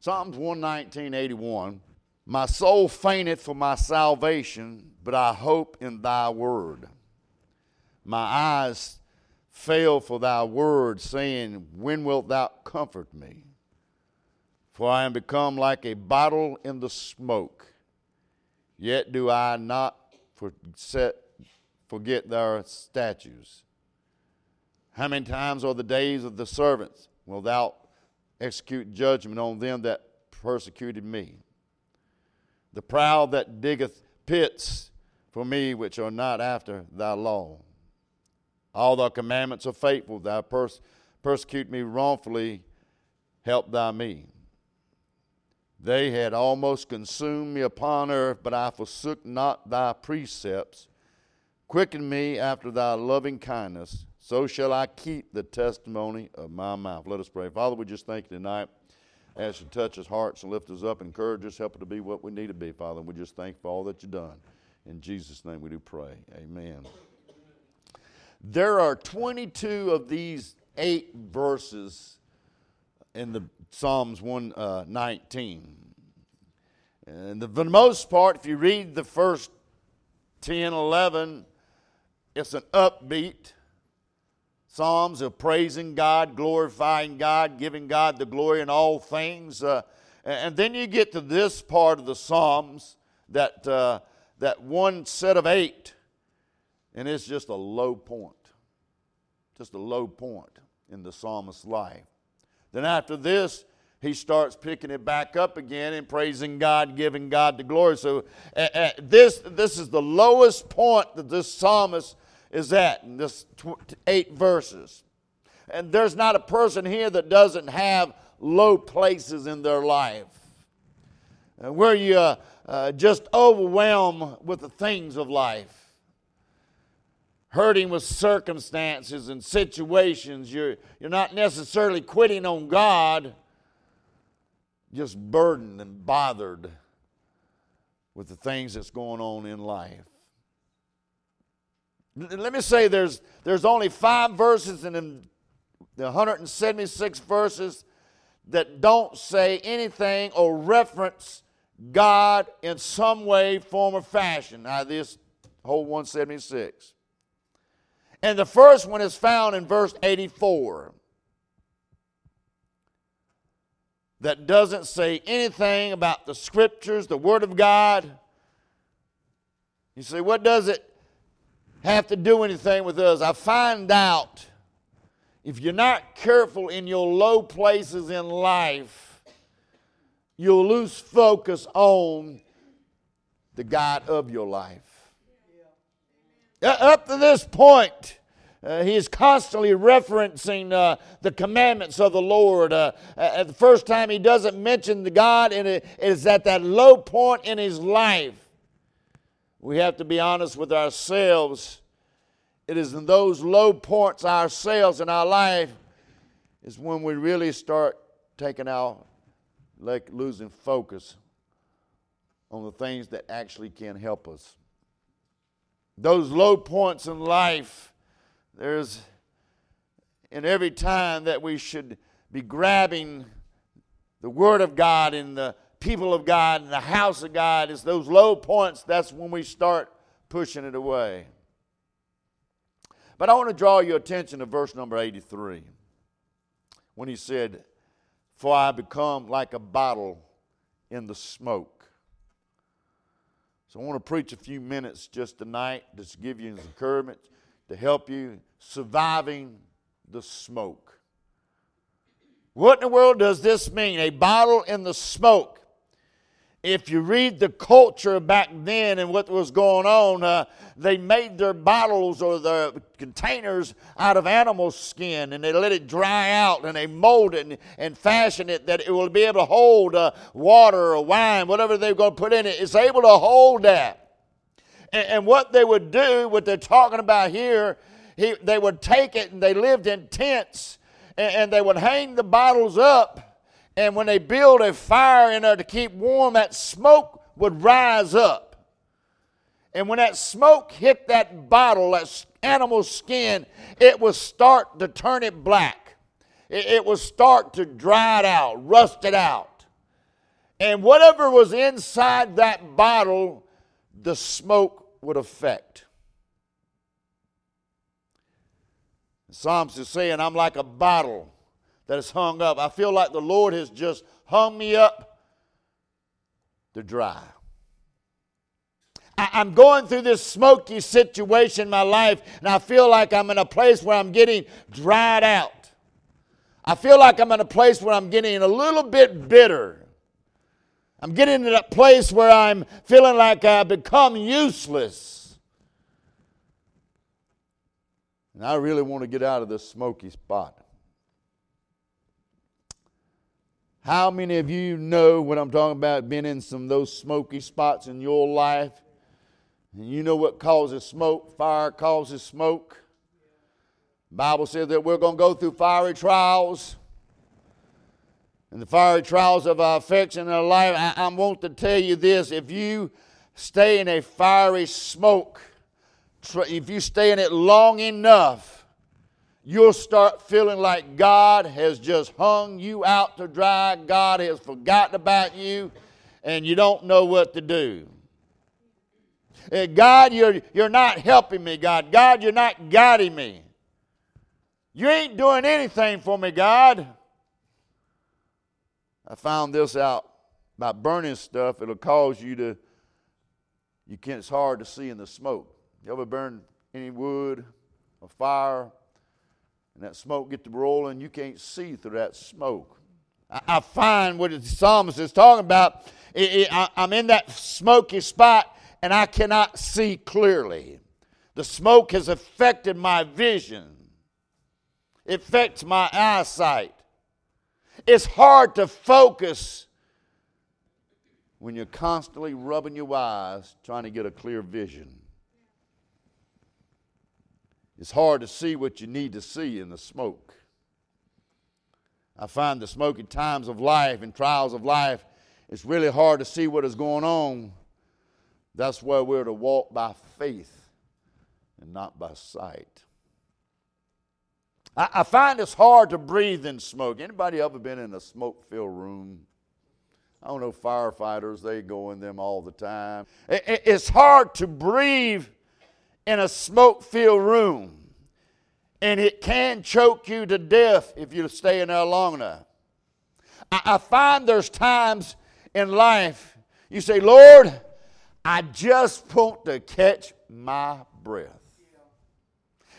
Psalms 119, 81. My soul fainteth for my salvation, but I hope in thy word. My eyes fail for thy word, saying, When wilt thou comfort me? For I am become like a bottle in the smoke, yet do I not forget thy statutes. How many times are the days of the servants? Will thou execute judgment on them that persecuted me? The proud that diggeth pits for me which are not after thy law. All thy commandments are faithful. Thou pers- persecute me wrongfully, help thou me. They had almost consumed me upon earth, but I forsook not thy precepts. Quicken me after thy loving kindness, so shall I keep the testimony of my mouth. Let us pray. Father, we just thank you tonight. Ask you to touch us hearts and lift us up, encourage us, help us to be what we need to be, Father. And we just thank for all that you've done. In Jesus' name we do pray. Amen. There are 22 of these eight verses in the Psalms 119. Uh, and the, for the most part, if you read the first 10, 11, it's an upbeat Psalms of praising God, glorifying God, giving God the glory in all things. Uh, and then you get to this part of the Psalms, that, uh, that one set of eight, and it's just a low point. Just a low point in the psalmist's life. Then after this, he starts picking it back up again and praising God, giving God the glory. So uh, uh, this, this is the lowest point that this psalmist is that in this tw- eight verses. And there's not a person here that doesn't have low places in their life where you uh, uh, just overwhelmed with the things of life. Hurting with circumstances and situations. You're, you're not necessarily quitting on God, just burdened and bothered with the things that's going on in life. Let me say there's, there's only five verses in the 176 verses that don't say anything or reference God in some way, form, or fashion. Now, this whole 176. And the first one is found in verse 84 that doesn't say anything about the scriptures, the Word of God. You say, what does it have to do anything with us. I find out if you're not careful in your low places in life, you'll lose focus on the God of your life. Yeah. Up to this point, uh, he is constantly referencing uh, the commandments of the Lord. Uh, at the first time he doesn't mention the God, and it is at that low point in his life we have to be honest with ourselves. It is in those low points ourselves in our life is when we really start taking out, like losing focus on the things that actually can help us. Those low points in life, there's in every time that we should be grabbing the Word of God in the people of God and the house of God is those low points, that's when we start pushing it away. But I want to draw your attention to verse number 83 when he said, For I become like a bottle in the smoke. So I want to preach a few minutes just tonight, just to give you encouragement, to help you surviving the smoke. What in the world does this mean? A bottle in the smoke if you read the culture back then and what was going on, uh, they made their bottles or their containers out of animal skin and they let it dry out and they mold it and, and fashion it that it will be able to hold uh, water or wine, whatever they're going to put in it. It's able to hold that. And, and what they would do, what they're talking about here, he, they would take it and they lived in tents and, and they would hang the bottles up and when they build a fire in there to keep warm, that smoke would rise up. And when that smoke hit that bottle, that animal skin, it would start to turn it black. It, it would start to dry it out, rust it out. And whatever was inside that bottle, the smoke would affect. The psalmist is saying, I'm like a bottle that is hung up. I feel like the Lord has just hung me up to dry. I'm going through this smoky situation in my life, and I feel like I'm in a place where I'm getting dried out. I feel like I'm in a place where I'm getting a little bit bitter. I'm getting to that place where I'm feeling like I've become useless. And I really want to get out of this smoky spot. How many of you know what I'm talking about, been in some of those smoky spots in your life? And you know what causes smoke? Fire causes smoke. Bible says that we're going to go through fiery trials. And the fiery trials of our affection and our life, I, I want to tell you this. If you stay in a fiery smoke, if you stay in it long enough, you'll start feeling like God has just hung you out to dry. God has forgotten about you, and you don't know what to do. Uh, God, you're, you're not helping me, God. God, you're not guiding me. You ain't doing anything for me, God. I found this out by burning stuff, it'll cause you to, you can't. it's hard to see in the smoke. You ever burn any wood or fire, and that smoke get to rolling, you can't see through that smoke. I, I find what the psalmist is talking about. It, it, I, I'm in that smoky spot, and I cannot see clearly. The smoke has affected my vision. It affects my eyesight. It's hard to focus when you're constantly rubbing your eyes trying to get a clear vision. It's hard to see what you need to see in the smoke. I find the smoky times of life and trials of life, it's really hard to see what is going on. That's why we're to walk by faith and not by sight. I, I find it's hard to breathe in smoke. Anybody ever been in a smoke-filled room? I don't know firefighters, they go in them all the time. It, it, it's hard to breathe in a smoke filled room, and it can choke you to death if you stay in there long enough. I, I find there's times in life you say, Lord, I just want to catch my breath.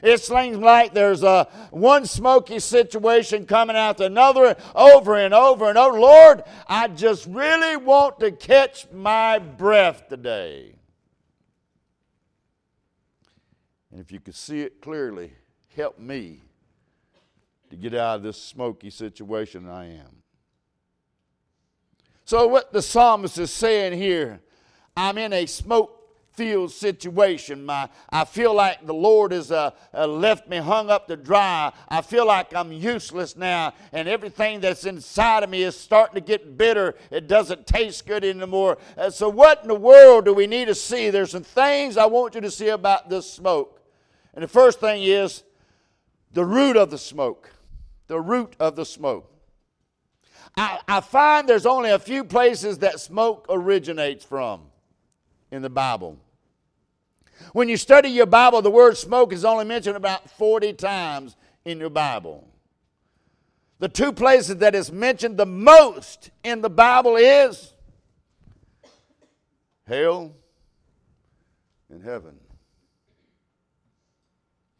It seems like there's a one smoky situation coming after another over and over and over. Lord, I just really want to catch my breath today. And if you could see it clearly, help me to get out of this smoky situation I am. So, what the psalmist is saying here, I'm in a smoke filled situation. My, I feel like the Lord has uh, uh, left me hung up to dry. I feel like I'm useless now, and everything that's inside of me is starting to get bitter. It doesn't taste good anymore. Uh, so, what in the world do we need to see? There's some things I want you to see about this smoke. And the first thing is the root of the smoke. The root of the smoke. I, I find there's only a few places that smoke originates from in the Bible. When you study your Bible, the word smoke is only mentioned about 40 times in your Bible. The two places that is mentioned the most in the Bible is hell and heaven.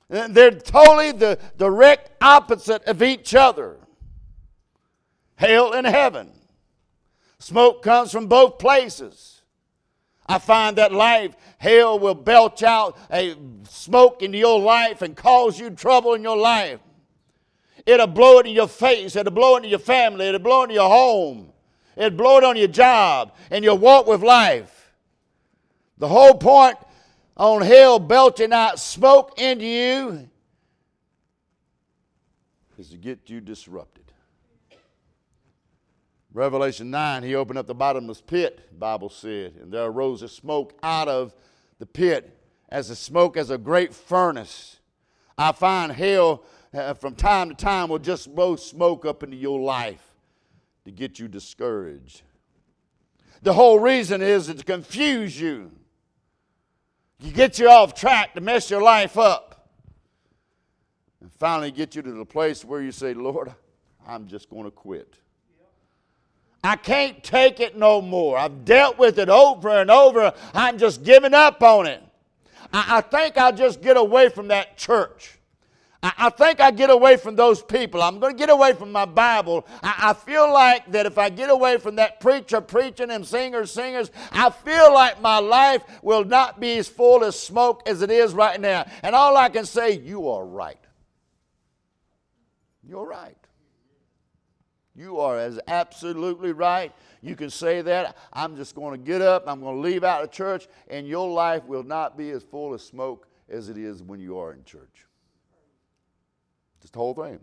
They're totally the direct opposite of each other. Hell and heaven. Smoke comes from both places. I find that life, hell will belch out a smoke into your life and cause you trouble in your life. It'll blow it in your face. It'll blow it in your family. It'll blow it in your home. It'll blow it on your job and your walk with life. The whole point on hell belching out smoke into you is to get you disrupted. Revelation 9, he opened up the bottomless pit, Bible said, and there arose a smoke out of the pit as a smoke as a great furnace. I find hell uh, from time to time will just blow smoke up into your life to get you discouraged. The whole reason is to confuse you. You get you off track to mess your life up. And finally get you to the place where you say, Lord, I'm just going to quit. I can't take it no more. I've dealt with it over and over. I'm just giving up on it. I, I think I'll just get away from that church. I, I think I get away from those people. I'm going to get away from my Bible. I, I feel like that if I get away from that preacher preaching and singers singers, I feel like my life will not be as full as smoke as it is right now. And all I can say, you are right. You're right. You are as absolutely right. You can say that. I'm just going to get up, I'm going to leave out of church, and your life will not be as full of smoke as it is when you are in church. Just the whole thing.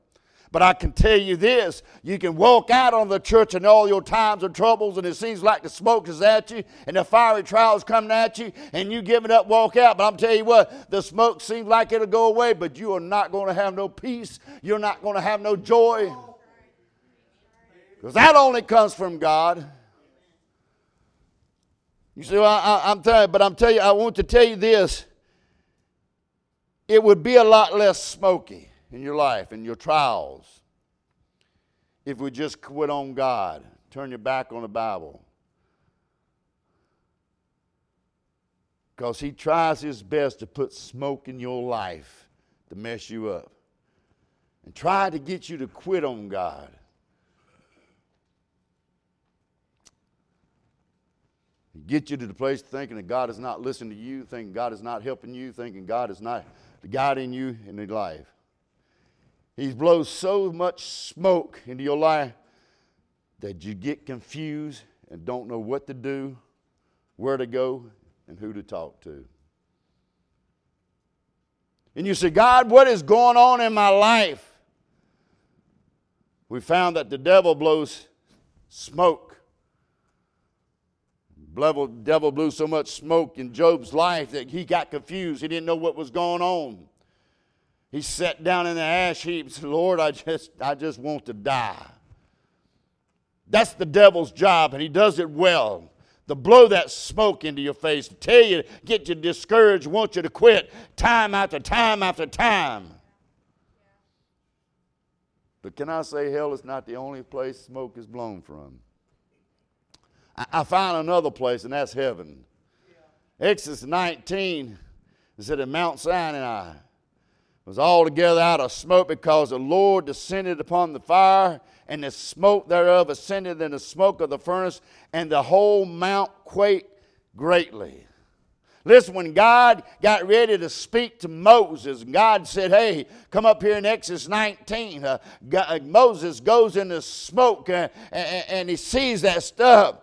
But I can tell you this you can walk out on the church in all your times of troubles, and it seems like the smoke is at you, and the fiery trials coming at you, and you give it up, walk out. But I'm telling you what, the smoke seems like it'll go away, but you are not going to have no peace. You're not going to have no joy. Because that only comes from God. You see, well, I, am telling you, but I'm telling you, I want to tell you this. It would be a lot less smoky in your life and your trials if we just quit on God, turn your back on the Bible. Because He tries His best to put smoke in your life to mess you up and try to get you to quit on God. Get you to the place thinking that God is not listening to you, thinking God is not helping you, thinking God is not guiding you in your life. He blows so much smoke into your life that you get confused and don't know what to do, where to go, and who to talk to. And you say, God, what is going on in my life? We found that the devil blows smoke. The devil blew so much smoke in Job's life that he got confused. He didn't know what was going on. He sat down in the ash heap and said, Lord, I just, I just want to die. That's the devil's job, and he does it well. To blow that smoke into your face, to tell you, get you discouraged, want you to quit time after time after time. But can I say hell is not the only place smoke is blown from? I, I found another place, and that's heaven. Yeah. Exodus 19 is at Mount Sinai was altogether out of smoke because the Lord descended upon the fire, and the smoke thereof ascended in the smoke of the furnace, and the whole mount quaked greatly. Listen, when God got ready to speak to Moses, God said, Hey, come up here in Exodus 19. Uh, God, uh, Moses goes in the smoke uh, and, and he sees that stuff.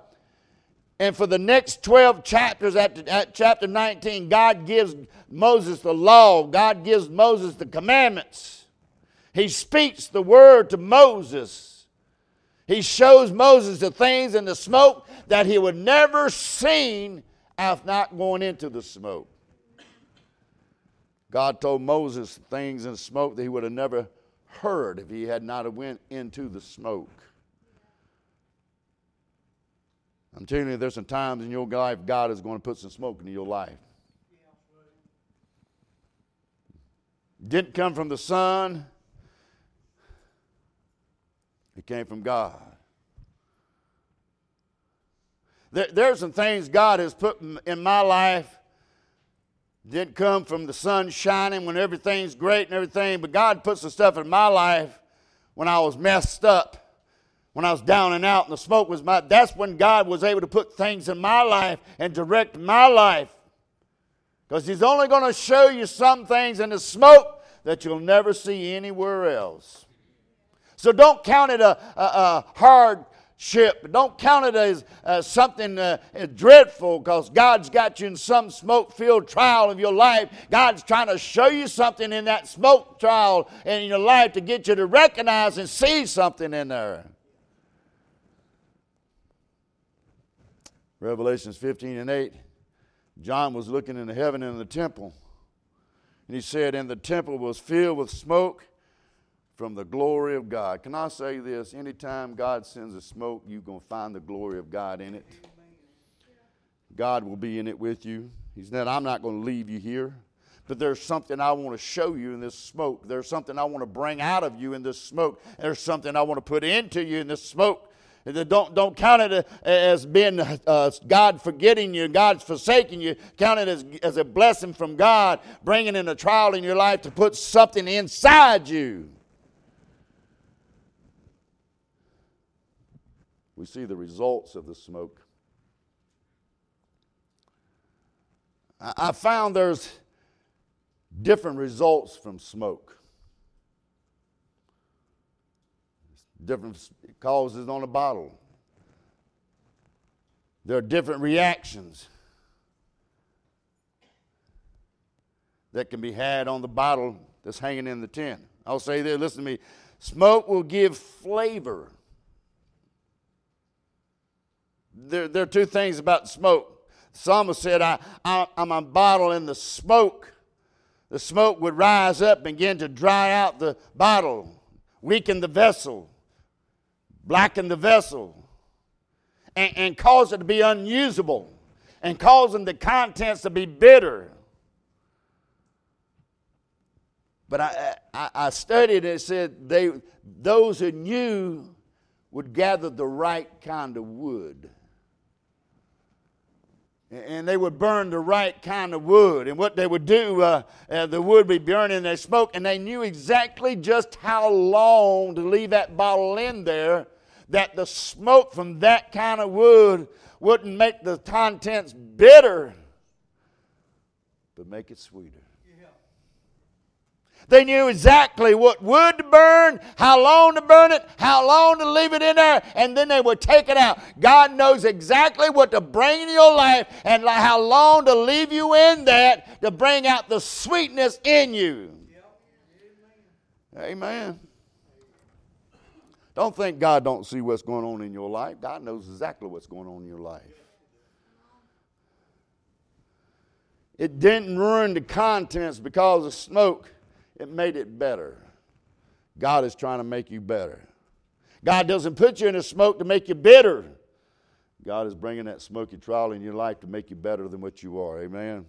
And for the next 12 chapters at, at, chapter 19, God gives Moses the law, God gives Moses the commandments. He speaks the word to Moses. He shows Moses the things in the smoke that he would never seen if not going into the smoke. God told Moses things in smoke that he would have never heard if he had not went into the smoke. I'm telling you, there's some times in your life God is going to put some smoke into your life. Didn't come from the sun, it came from God. There, there's some things God has put in my life didn't come from the sun shining when everything's great and everything, but God put some stuff in my life when I was messed up when I was down and out and the smoke was my, that's when God was able to put things in my life and direct my life. Because He's only going to show you some things in the smoke that you'll never see anywhere else. So don't count it a, a, a hardship. Don't count it as something uh, dreadful because God's got you in some smoke filled trial of your life. God's trying to show you something in that smoke trial in your life to get you to recognize and see something in there. Revelations 15 and 8, John was looking into heaven in the temple. And he said, And the temple was filled with smoke from the glory of God. Can I say this? Anytime God sends a smoke, you're going to find the glory of God in it. God will be in it with you. He said, I'm not going to leave you here. But there's something I want to show you in this smoke. There's something I want to bring out of you in this smoke. There's something I want to put into you in this smoke. Don't, don't count it as being uh, God forgetting you, God's forsaking you. Count it as, as a blessing from God, bringing in a trial in your life to put something inside you. We see the results of the smoke. I found there's different results from smoke. Different causes on a bottle. There are different reactions that can be had on the bottle that's hanging in the tin. I'll say this, listen to me. Smoke will give flavor. There, there are two things about smoke. The said, I, I, I'm a bottle in the smoke. The smoke would rise up and begin to dry out the bottle, weaken the vessel blacken the vessel, and, and cause it to be unusable, and causing the contents to be bitter. But I, I, I studied and it said they, those who knew would gather the right kind of wood and they would burn the right kind of wood. And what they would do, uh, uh, the wood would be burning in their smoke, and they knew exactly just how long to leave that bottle in there that the smoke from that kind of wood wouldn't make the contents bitter, but make it sweeter. They knew exactly what wood to burn, how long to burn it, how long to leave it in there, and then they would take it out. God knows exactly what to bring in your life and how long to leave you in that to bring out the sweetness in you. Amen. Amen. Don't think God don't see what's going on in your life. God knows exactly what's going on in your life. It didn't ruin the contents because of smoke it made it better. God is trying to make you better. God doesn't put you in a smoke to make you bitter. God is bringing that smoky trial in your life to make you better than what you are. Amen.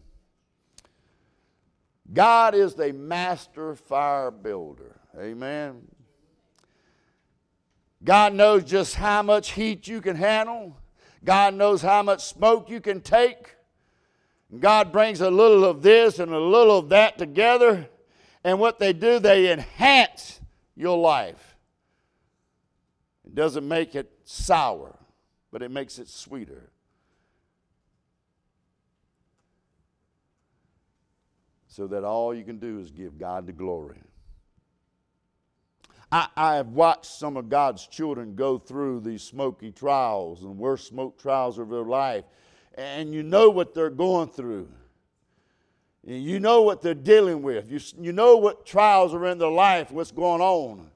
God is the master fire builder. Amen. God knows just how much heat you can handle. God knows how much smoke you can take. God brings a little of this and a little of that together and what they do, they enhance your life. It doesn't make it sour, but it makes it sweeter. So that all you can do is give God the glory. I, I have watched some of God's children go through these smoky trials and worst smoke trials of their life, and you know what they're going through. You know what they're dealing with. You, you know what trials are in their life, what's going on.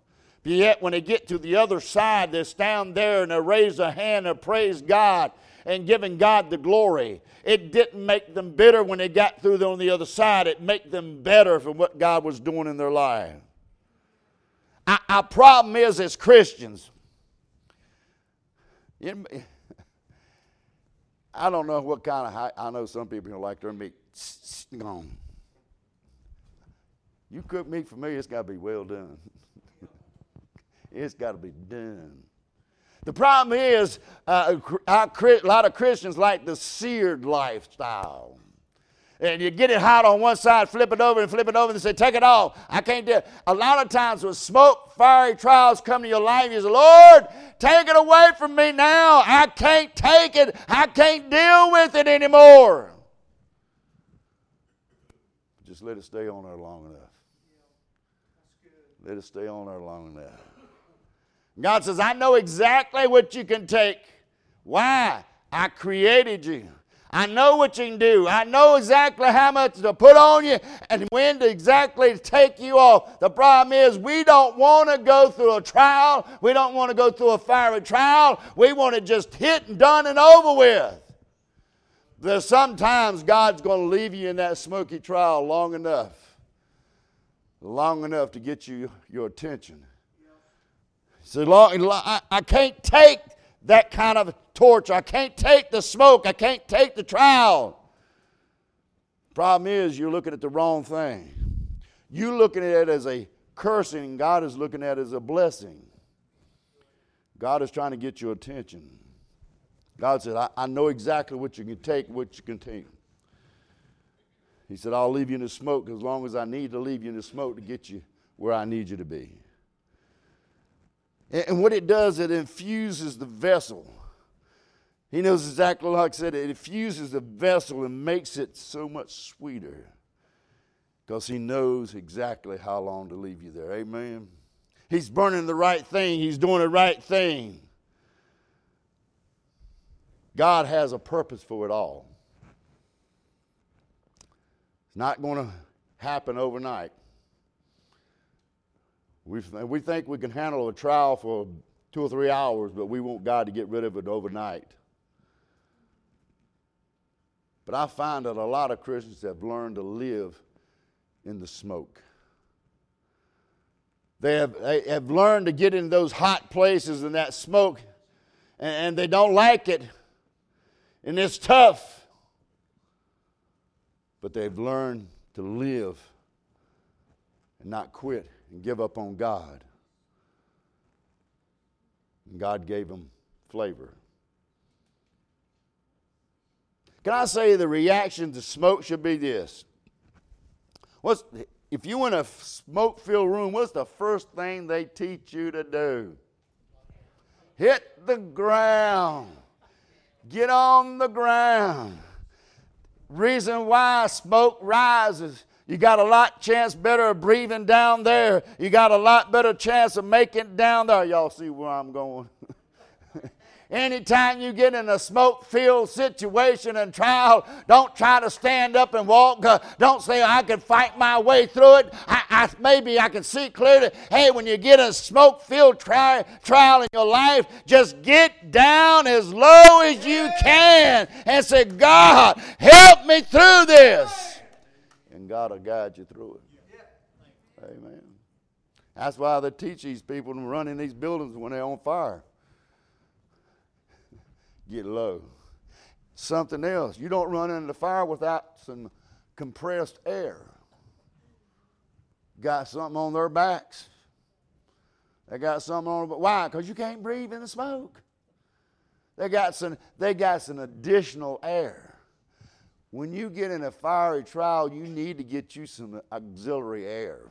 But yet, when they get to the other side, they stand there and they raise a hand and praise God and giving God the glory. It didn't make them bitter when they got through on the other side. It made them better for what God was doing in their life. Our, our problem is as Christians, I don't know what kind of, I know some people like their meat gone. You cook meat for me, it's got to be well done. it's got to be done. The problem is, uh, a lot of Christians like the seared lifestyle. And you get it hot on one side, flip it over and flip it over and say, Take it off. I can't do it. A lot of times when smoke, fiery trials come to your life, you say, Lord, take it away from me now. I can't take it. I can't deal with it anymore. Just let it stay on there long enough. Let it stay on there long enough. God says, I know exactly what you can take. Why? I created you. I know what you can do. I know exactly how much to put on you and when to exactly take you off. The problem is, we don't want to go through a trial. We don't want to go through a fiery trial. We want to just hit and done and over with. There's sometimes God's going to leave you in that smoky trial long enough, long enough to get you your attention. So long, I, I can't take that kind of torture. I can't take the smoke. I can't take the trial. Problem is, you're looking at the wrong thing. You're looking at it as a cursing, God is looking at it as a blessing. God is trying to get your attention. God said, I, I know exactly what you can take, what you can take. He said, I'll leave you in the smoke as long as I need to leave you in the smoke to get you where I need you to be. And, and what it does, it infuses the vessel. He knows exactly like I said, it infuses the vessel and makes it so much sweeter because he knows exactly how long to leave you there. Amen. He's burning the right thing, he's doing the right thing. God has a purpose for it all. It's not going to happen overnight. We, we think we can handle a trial for two or three hours, but we want God to get rid of it overnight. But I find that a lot of Christians have learned to live in the smoke. They have, they have learned to get in those hot places in that smoke, and, and they don't like it and it's tough. But they've learned to live and not quit and give up on God. And God gave them flavor. Can I say the reaction to smoke should be this? What's, if you in a smoke filled room, what's the first thing they teach you to do? Hit the ground. Get on the ground. Reason why smoke rises. You got a lot chance better of breathing down there. You got a lot better chance of making down there. Y'all see where I'm going? Anytime you get in a smoke filled situation and trial, don't try to stand up and walk. Uh, don't say, I can fight my way through it. I, I, maybe I can see clearly. Hey, when you get a smoke filled tri- trial in your life, just get down as low as you can and say, God, help me through this. And God will guide you through it. Amen. That's why they teach these people to run in these buildings when they're on fire get low. Something else. You don't run into the fire without some compressed air. Got something on their backs. They got something on but why? Because you can't breathe in the smoke. They got some they got some additional air. When you get in a fiery trial, you need to get you some auxiliary air.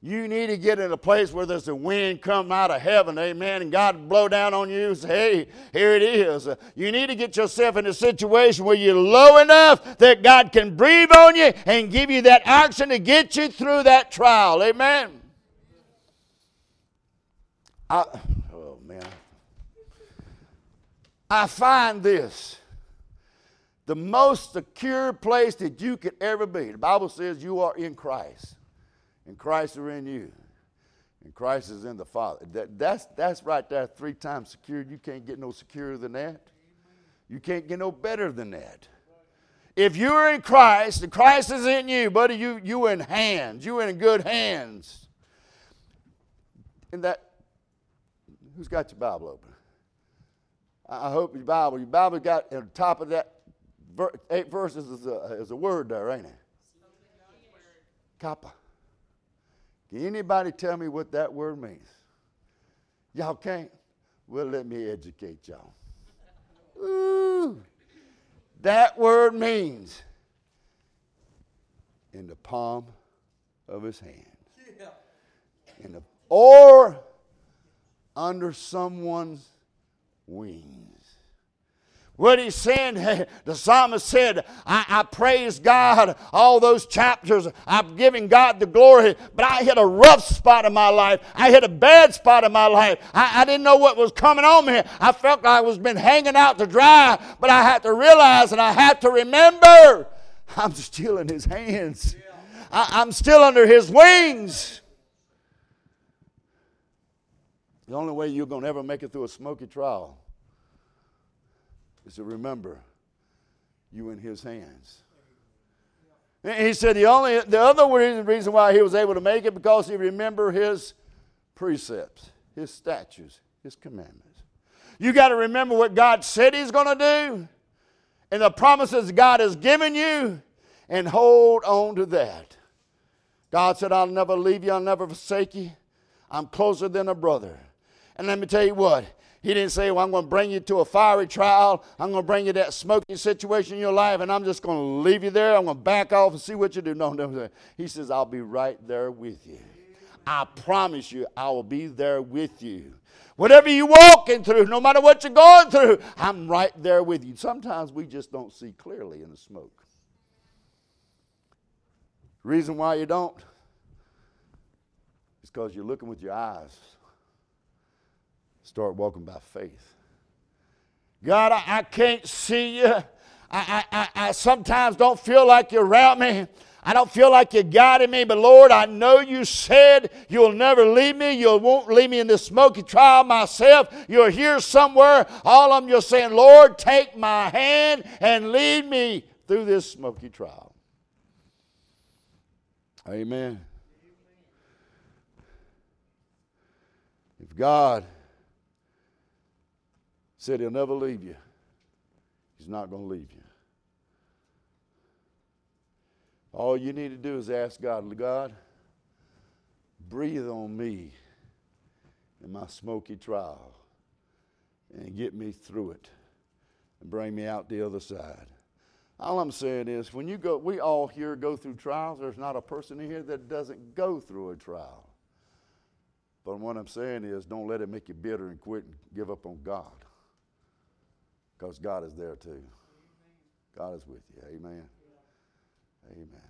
You need to get in a place where there's a wind come out of heaven, amen, and God blow down on you and say, hey, here it is. You need to get yourself in a situation where you're low enough that God can breathe on you and give you that oxygen to get you through that trial, amen. I, oh, man. I find this the most secure place that you could ever be. The Bible says you are in Christ and Christ are in you, and Christ is in the Father. That, that's, that's right there, three times secured. You can't get no securer than that. You can't get no better than that. If you're in Christ and Christ is in you, buddy, you you in hands. You in good hands. And that, who's got your Bible open? I hope your Bible, your Bible got at the top of that eight verses is a, is a word there, ain't it? Kappa. Can anybody tell me what that word means? Y'all can't? Well, let me educate y'all. Ooh, that word means in the palm of his hand. In the, or under someone's wings. What he's saying, the psalmist said, I, I praise God all those chapters. I'm giving God the glory, but I hit a rough spot in my life. I hit a bad spot in my life. I, I didn't know what was coming on me. I felt like I was been hanging out to dry, but I had to realize and I had to remember I'm still in his hands. I, I'm still under his wings. The only way you're going to ever make it through a smoky trial is to remember you in his hands. And he said the only the other reason why he was able to make it because he remembered his precepts, his statutes, his commandments. You got to remember what God said He's going to do and the promises God has given you and hold on to that. God said, I'll never leave you, I'll never forsake you. I'm closer than a brother. And let me tell you what, he didn't say, Well, I'm going to bring you to a fiery trial. I'm going to bring you that smoky situation in your life, and I'm just going to leave you there. I'm going to back off and see what you do. No, no, no. He says, I'll be right there with you. I promise you, I will be there with you. Whatever you're walking through, no matter what you're going through, I'm right there with you. Sometimes we just don't see clearly in the smoke. Reason why you don't is because you're looking with your eyes. Start walking by faith. God, I, I can't see you. I, I, I sometimes don't feel like you're around me. I don't feel like you're guiding me, but Lord, I know you said you'll never leave me. You won't leave me in this smoky trial myself. You're here somewhere. All of them, you're saying, Lord, take my hand and lead me through this smoky trial. Amen. If God said he'll never leave you, he's not going to leave you. All you need to do is ask God, God, breathe on me in my smoky trial and get me through it and bring me out the other side. All I'm saying is, when you go, we all here go through trials. There's not a person in here that doesn't go through a trial. But what I'm saying is, don't let it make you bitter and quit and give up on God. Because God is there too. God is with you. Amen. Amen.